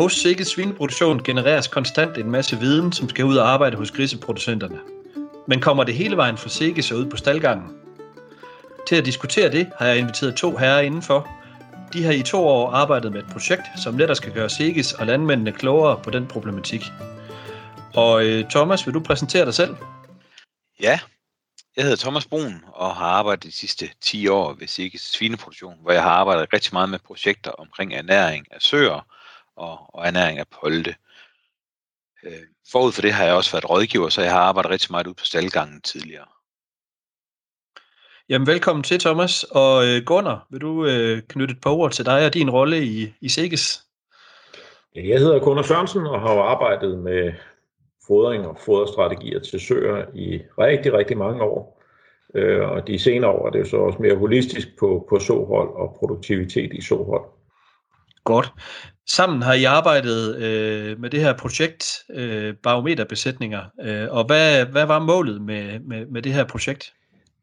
Hos Sikkes svineproduktion genereres konstant en masse viden, som skal ud og arbejde hos griseproducenterne. Men kommer det hele vejen fra Sikkes og ud på staldgangen? Til at diskutere det har jeg inviteret to herrer indenfor. De har i to år arbejdet med et projekt, som netop skal gøre Sikkes og landmændene klogere på den problematik. Og øh, Thomas, vil du præsentere dig selv? Ja, jeg hedder Thomas Brun og har arbejdet de sidste 10 år ved Sikkes svineproduktion, hvor jeg har arbejdet rigtig meget med projekter omkring ernæring af søer og, og ernæring af polte. Øh, forud for det har jeg også været rådgiver, så jeg har arbejdet rigtig meget ud på staldgangen tidligere. Jamen velkommen til Thomas, og øh, Gunnar, vil du øh, knytte et par ord til dig og din rolle i, i Sikkes? Jeg hedder Gunnar Sørensen og har arbejdet med fodring og foderstrategier til søer i rigtig, rigtig mange år. Øh, og de senere år er det jo så også mere holistisk på, på såhold og produktivitet i såhold. Godt. Sammen har I arbejdet øh, med det her projekt, øh, barometerbesætninger. Øh, og hvad, hvad var målet med, med, med det her projekt?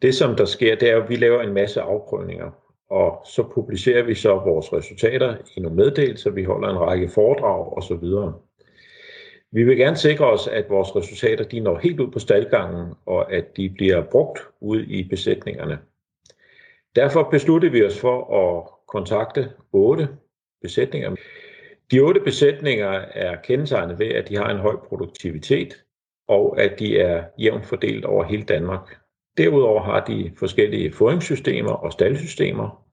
Det som der sker, det er at vi laver en masse afprøvninger, og så publicerer vi så vores resultater i nogle meddelelser, vi holder en række foredrag osv. Vi vil gerne sikre os, at vores resultater de når helt ud på staldgangen, og at de bliver brugt ud i besætningerne. Derfor besluttede vi os for at kontakte otte besætninger. De otte besætninger er kendetegnet ved, at de har en høj produktivitet, og at de er jævnt fordelt over hele Danmark. Derudover har de forskellige fodringssystemer og staldsystemer.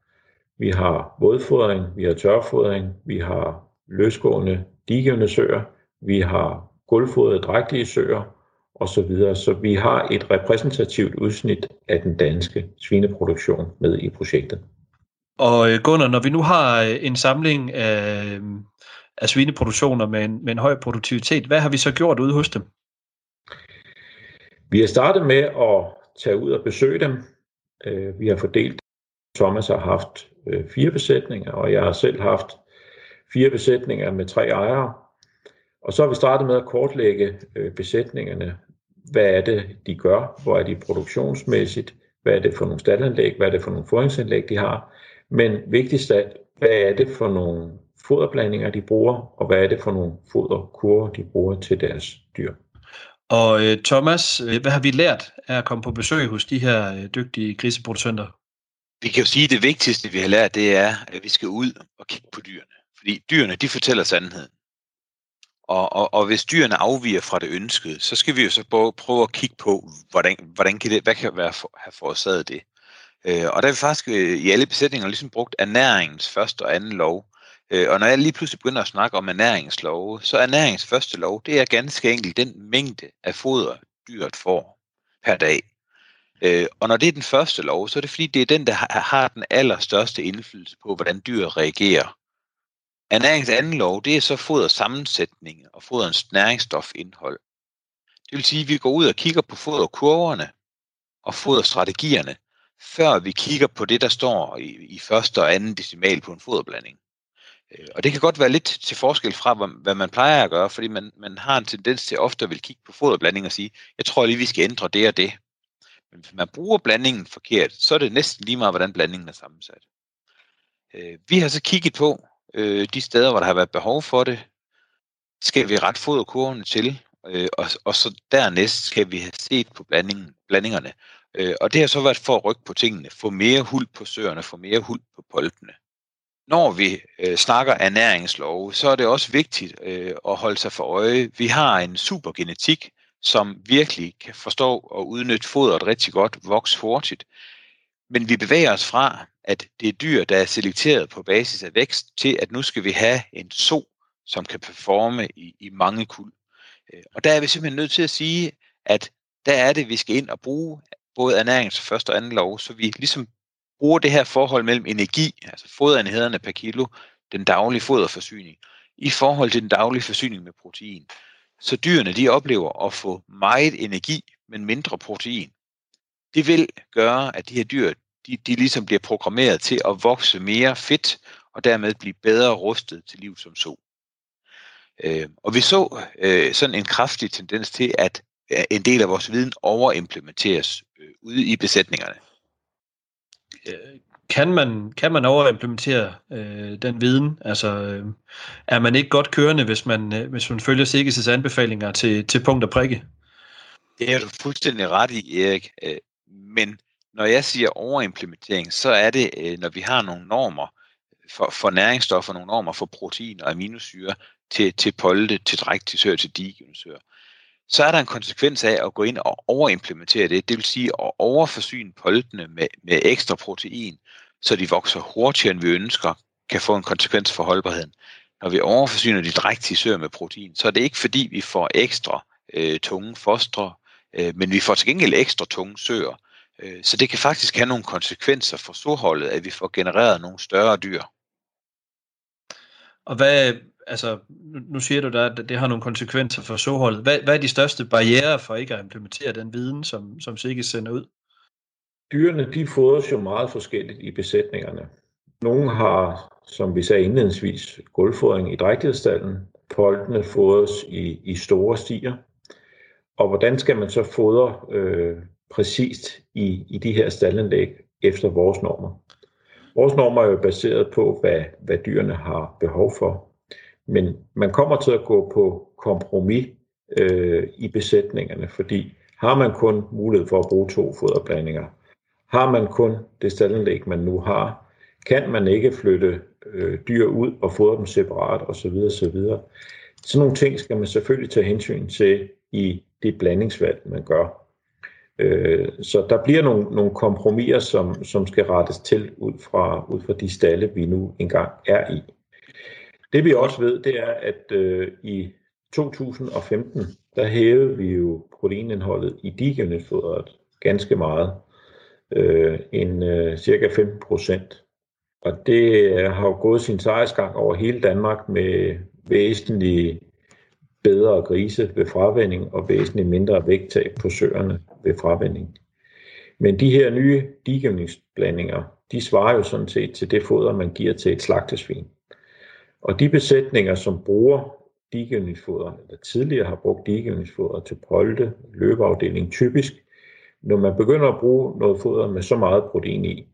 Vi har vådfodring, vi har tørfodring, vi har løsgående digivende søer, vi har gulvfodrede drægtige søer osv. Så vi har et repræsentativt udsnit af den danske svineproduktion med i projektet. Og øh, Gunnar, når vi nu har øh, en samling af, øh, af svineproduktioner med en, med en høj produktivitet, hvad har vi så gjort ude hos dem? Vi har startet med at tage ud og besøge dem. Vi har fordelt. Thomas har haft fire besætninger, og jeg har selv haft fire besætninger med tre ejere. Og så har vi startet med at kortlægge besætningerne. Hvad er det, de gør? Hvor er de produktionsmæssigt? Hvad er det for nogle staldanlæg? Hvad er det for nogle foringsanlæg, de har? Men vigtigst af hvad er det for nogle foderblandinger, de bruger, og hvad er det for nogle foderkurver, de bruger til deres dyr. Og øh, Thomas, øh, hvad har vi lært af at komme på besøg hos de her øh, dygtige griseproducenter? Vi kan jo sige, at det vigtigste, vi har lært, det er, at vi skal ud og kigge på dyrene. Fordi dyrene, de fortæller sandheden. Og, og, og hvis dyrene afviger fra det ønskede, så skal vi jo så prøve at kigge på, hvordan, hvordan kan det, hvad kan være for, have forårsaget det. Øh, og der har vi faktisk øh, i alle besætninger ligesom brugt ernæringens første og anden lov. Øh, og når jeg lige pludselig begynder at snakke om ernæringslov, så ernæringens første lov, det er ganske enkelt den mængde af foder, dyret får per dag. Øh, og når det er den første lov, så er det fordi, det er den, der har, den allerstørste indflydelse på, hvordan dyret reagerer. Ernæringens anden lov, det er så foders sammensætning og foderens næringsstofindhold. Det vil sige, at vi går ud og kigger på foderkurverne og foderstrategierne, før vi kigger på det, der står i, i første og anden decimal på en foderblanding. Øh, og det kan godt være lidt til forskel fra, hvad man plejer at gøre, fordi man, man har en tendens til ofte at vil kigge på foderblanding og sige, jeg tror lige, vi skal ændre det og det. Men hvis man bruger blandingen forkert, så er det næsten lige meget, hvordan blandingen er sammensat. Øh, vi har så kigget på øh, de steder, hvor der har været behov for det. Skal vi ret foderkurvene til, og, og så dernæst skal vi have set på blandingen, blandingerne Øh, og det har så været for at rykke på tingene, få mere huld på søerne, få mere huld på poltene. Når vi øh, snakker ernæringslov, så er det også vigtigt øh, at holde sig for øje. Vi har en supergenetik, som virkelig kan forstå og udnytte fodret rigtig godt, vokse hurtigt. Men vi bevæger os fra, at det er dyr, der er selekteret på basis af vækst, til at nu skal vi have en so, som kan performe i, i mange kul. Øh, og der er vi simpelthen nødt til at sige, at der er det, vi skal ind og bruge både ernæringens første og anden lov, så vi ligesom bruger det her forhold mellem energi, altså foderenhederne per kilo, den daglige foderforsyning, i forhold til den daglige forsyning med protein. Så dyrene de oplever at få meget energi, men mindre protein. Det vil gøre, at de her dyr de, de ligesom bliver programmeret til at vokse mere fedt, og dermed blive bedre rustet til liv som så. Øh, og vi så øh, sådan en kraftig tendens til, at øh, en del af vores viden overimplementeres ude i besætningerne. kan man, kan man overimplementere øh, den viden? Altså, øh, er man ikke godt kørende, hvis man, øh, hvis man følger Sikkes' anbefalinger til, til punkt og prikke? Det er du fuldstændig ret i, Erik. Øh, men når jeg siger overimplementering, så er det, øh, når vi har nogle normer for, for næringsstoffer, nogle normer for protein og aminosyre til, til polte, til dræk, til sør, til digenosør. Så er der en konsekvens af at gå ind og overimplementere det. Det vil sige at overforsyne poltene med, med ekstra protein, så de vokser hurtigere, end vi ønsker, kan få en konsekvens for holdbarheden. Når vi overforsyner de drægtige sør med protein, så er det ikke fordi, vi får ekstra øh, tunge fostre, øh, men vi får til gengæld ekstra tunge søer. Øh, så det kan faktisk have nogle konsekvenser for soholdet, at vi får genereret nogle større dyr. Og hvad, altså, nu siger du da, at det har nogle konsekvenser for soholdet. Hvad, hvad er de største barriere for ikke at implementere den viden, som, som Sikke sender ud? Dyrene, de fodres jo meget forskelligt i besætningerne. Nogle har, som vi sagde indledningsvis, gulvfodring i drægtighedsstallen. Poltene fodres i, i store stier. Og hvordan skal man så fodre øh, præcist i, i de her stallanlæg efter vores normer? Vores normer er jo baseret på, hvad, hvad dyrene har behov for. Men man kommer til at gå på kompromis øh, i besætningerne, fordi har man kun mulighed for at bruge to foderblandinger, har man kun det staldanlæg, man nu har, kan man ikke flytte øh, dyr ud og fodre dem separat osv. osv. Sådan nogle ting skal man selvfølgelig tage hensyn til i det blandingsvalg, man gør. Øh, så der bliver nogle, nogle kompromiser, som, som skal rettes til ud fra, ud fra de stalle, vi nu engang er i. Det vi også ved, det er, at øh, i 2015, der hævede vi jo proteinindholdet i digenetfodret ganske meget. Øh, en øh, cirka 15 procent. Og det øh, har jo gået sin sejrsgang over hele Danmark med væsentligt bedre grise ved fravænding og væsentligt mindre vægttab på søerne ved fravænding. Men de her nye digivningsblandinger, de svarer jo sådan set til det foder, man giver til et slagtesvin. Og de besætninger, som bruger digivningsfoder, eller tidligere har brugt digivningsfoder til polte, løbeafdeling typisk, når man begynder at bruge noget foder med så meget protein i,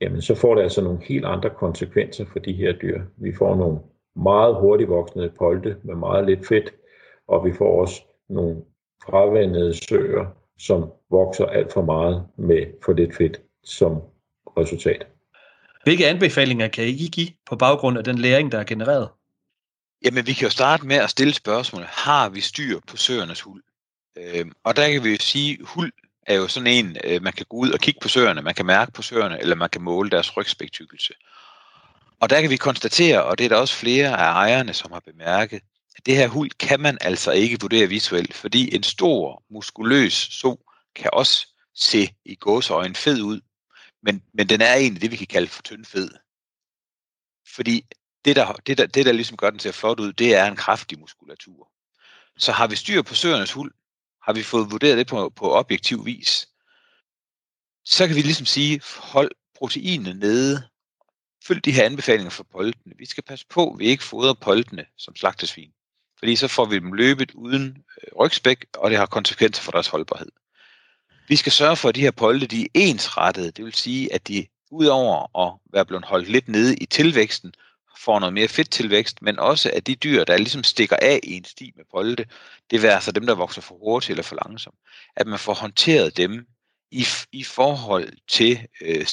jamen så får det altså nogle helt andre konsekvenser for de her dyr. Vi får nogle meget hurtigt voksende polte med meget lidt fedt, og vi får også nogle fravandede søer, som vokser alt for meget med for lidt fedt som resultat. Hvilke anbefalinger kan I give på baggrund af den læring, der er genereret? Jamen, vi kan jo starte med at stille spørgsmålet, har vi styr på søernes hul? Øhm, og der kan vi jo sige, hul er jo sådan en, øh, man kan gå ud og kigge på søerne, man kan mærke på søerne, eller man kan måle deres rygspæktykkelse. Og der kan vi konstatere, og det er der også flere af ejerne, som har bemærket, at det her hul kan man altså ikke vurdere visuelt, fordi en stor, muskuløs so kan også se i gåseøjne fed ud, men, men den er egentlig det, vi kan kalde for tyndfed. Fordi det der, det, der, det, der ligesom gør den til at flot ud, det er en kraftig muskulatur. Så har vi styr på søernes huld, har vi fået vurderet det på, på objektiv vis, så kan vi ligesom sige, hold proteinene nede, følg de her anbefalinger for poltene. Vi skal passe på, at vi ikke fodrer poltene som slagtesvin, fordi så får vi dem løbet uden øh, rygspæk, og det har konsekvenser for deres holdbarhed. Vi skal sørge for, at de her polde de er ensrettede, det vil sige, at de udover at være blevet holdt lidt nede i tilvæksten, får noget mere fedttilvækst, men også at de dyr, der ligesom stikker af i en sti med polde, det vil altså dem, der vokser for hurtigt eller for langsomt, at man får håndteret dem i, i forhold til øh,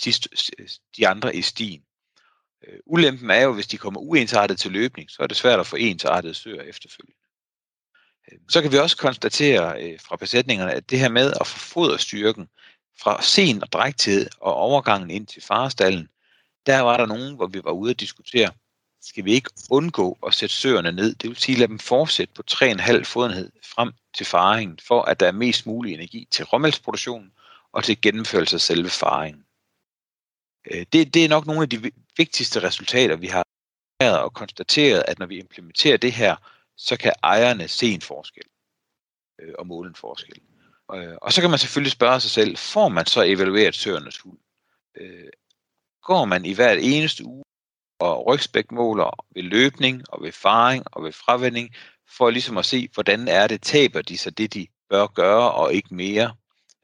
de andre i stien. Øh, ulempen er jo, hvis de kommer uensartet til løbning, så er det svært at få ensartet søer efterfølgende. Øhm, så kan vi også konstatere øh, fra besætningerne, at det her med at få foderstyrken fra sen og drægtighed og overgangen ind til farestallen, der var der nogen, hvor vi var ude at diskutere, skal vi ikke undgå at sætte søerne ned, det vil sige lade dem fortsætte på 3,5 fodenhed frem til faringen, for at der er mest mulig energi til råmælksproduktionen og til gennemførelse af selve faringen. Øh, det, det er nok nogle af de vigtigste resultater, vi har og konstateret, at når vi implementerer det her, så kan ejerne se en forskel øh, og måle en forskel. Øh, og så kan man selvfølgelig spørge sig selv, får man så evalueret søernes hul? Øh, går man i hvert eneste uge og rygspækmåler ved løbning og ved faring og ved fravending, for ligesom at se, hvordan er det, taber de så det, de bør gøre, og ikke mere.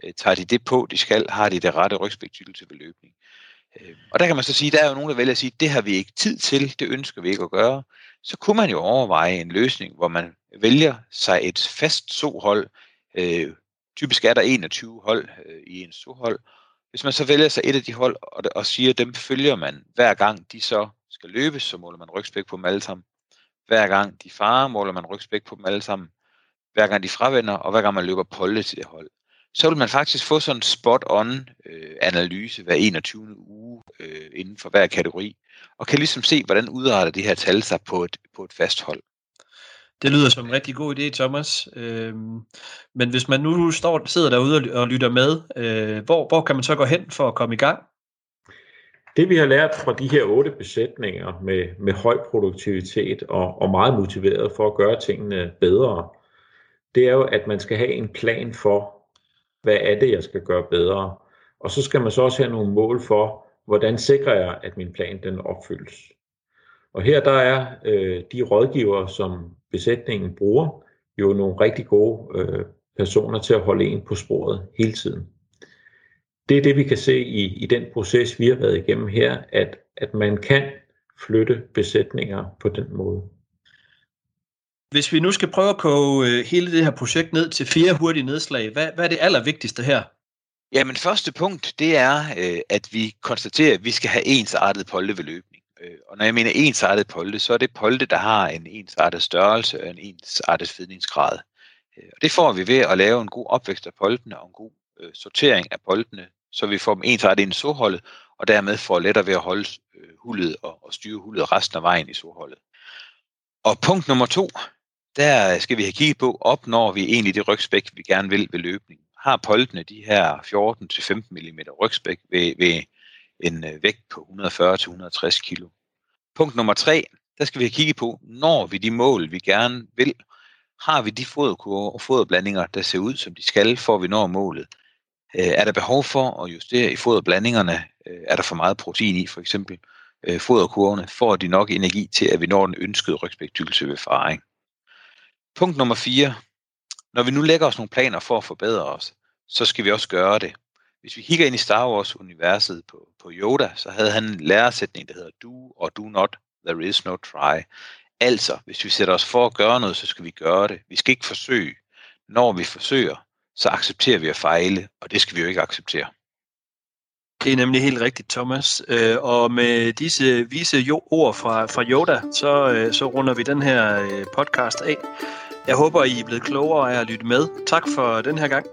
Øh, tager de det på, de skal, har de det rette rygspæktykkelse ved løbning. Øhm, og der kan man så sige, der er jo nogen, der vælger at sige, det har vi ikke tid til, det ønsker vi ikke at gøre. Så kunne man jo overveje en løsning, hvor man vælger sig et fast sohold. Øh, typisk er der 21 hold øh, i en sohold. Hvis man så vælger sig et af de hold og, og siger, at dem følger man hver gang de så skal løbes, så måler man rygspæk på dem alle sammen. Hver gang de farer, måler man rygspæk på dem alle sammen. Hver gang de fravender, og hver gang man løber polde til det hold så vil man faktisk få sådan en spot-on øh, analyse hver 21. uge øh, inden for hver kategori, og kan ligesom se, hvordan udarter de her tal sig på et, på et fast hold. Det lyder som en rigtig god idé, Thomas. Øhm, men hvis man nu står, sidder derude og lytter med, øh, hvor, hvor kan man så gå hen for at komme i gang? Det vi har lært fra de her otte besætninger med, med høj produktivitet og, og meget motiveret for at gøre tingene bedre, det er jo, at man skal have en plan for, hvad er det, jeg skal gøre bedre? Og så skal man så også have nogle mål for, hvordan sikrer jeg, at min plan den opfyldes. Og her der er øh, de rådgivere, som besætningen bruger, jo nogle rigtig gode øh, personer til at holde en på sporet hele tiden. Det er det, vi kan se i, i den proces, vi har været igennem her, at, at man kan flytte besætninger på den måde. Hvis vi nu skal prøve at koge øh, hele det her projekt ned til fire hurtige nedslag, hvad, hvad er det allervigtigste her? Jamen første punkt, det er, øh, at vi konstaterer, at vi skal have ensartet polde ved løbning. Øh, og når jeg mener ensartet polde, så er det polde, der har en ensartet størrelse og en ensartet fedningsgrad. Og det får vi ved at lave en god opvækst af poldene og en god sortering af poldene, så vi får dem ensartet ind i soholdet, og dermed får lettere ved at holde hullet og, og styre hullet resten af vejen i soholdet. Og punkt nummer to, der skal vi have kigget på, opnår vi egentlig det rygspæk, vi gerne vil ved løbning. Har poltene de her 14-15 mm rygspæk ved, ved en øh, vægt på 140-160 kg. Punkt nummer tre, der skal vi have kigget på, når vi de mål, vi gerne vil, har vi de foderkurver og foderblandinger, der ser ud, som de skal, for vi når målet. Øh, er der behov for at justere i foderblandingerne? Øh, er der for meget protein i, for eksempel? Foderkurvene får de nok energi til, at vi når den ønskede rygspæktykkelse ved faring. Punkt nummer 4. Når vi nu lægger os nogle planer for at forbedre os, så skal vi også gøre det. Hvis vi kigger ind i Star Wars-universet på, på Yoda, så havde han en læresætning, der hedder do or do not, there is no try. Altså, hvis vi sætter os for at gøre noget, så skal vi gøre det. Vi skal ikke forsøge. Når vi forsøger, så accepterer vi at fejle, og det skal vi jo ikke acceptere. Det er nemlig helt rigtigt, Thomas. Øh, og med disse vise ord fra, fra Yoda, så, øh, så runder vi den her øh, podcast af. Jeg håber, I er blevet klogere af at lytte med. Tak for den her gang.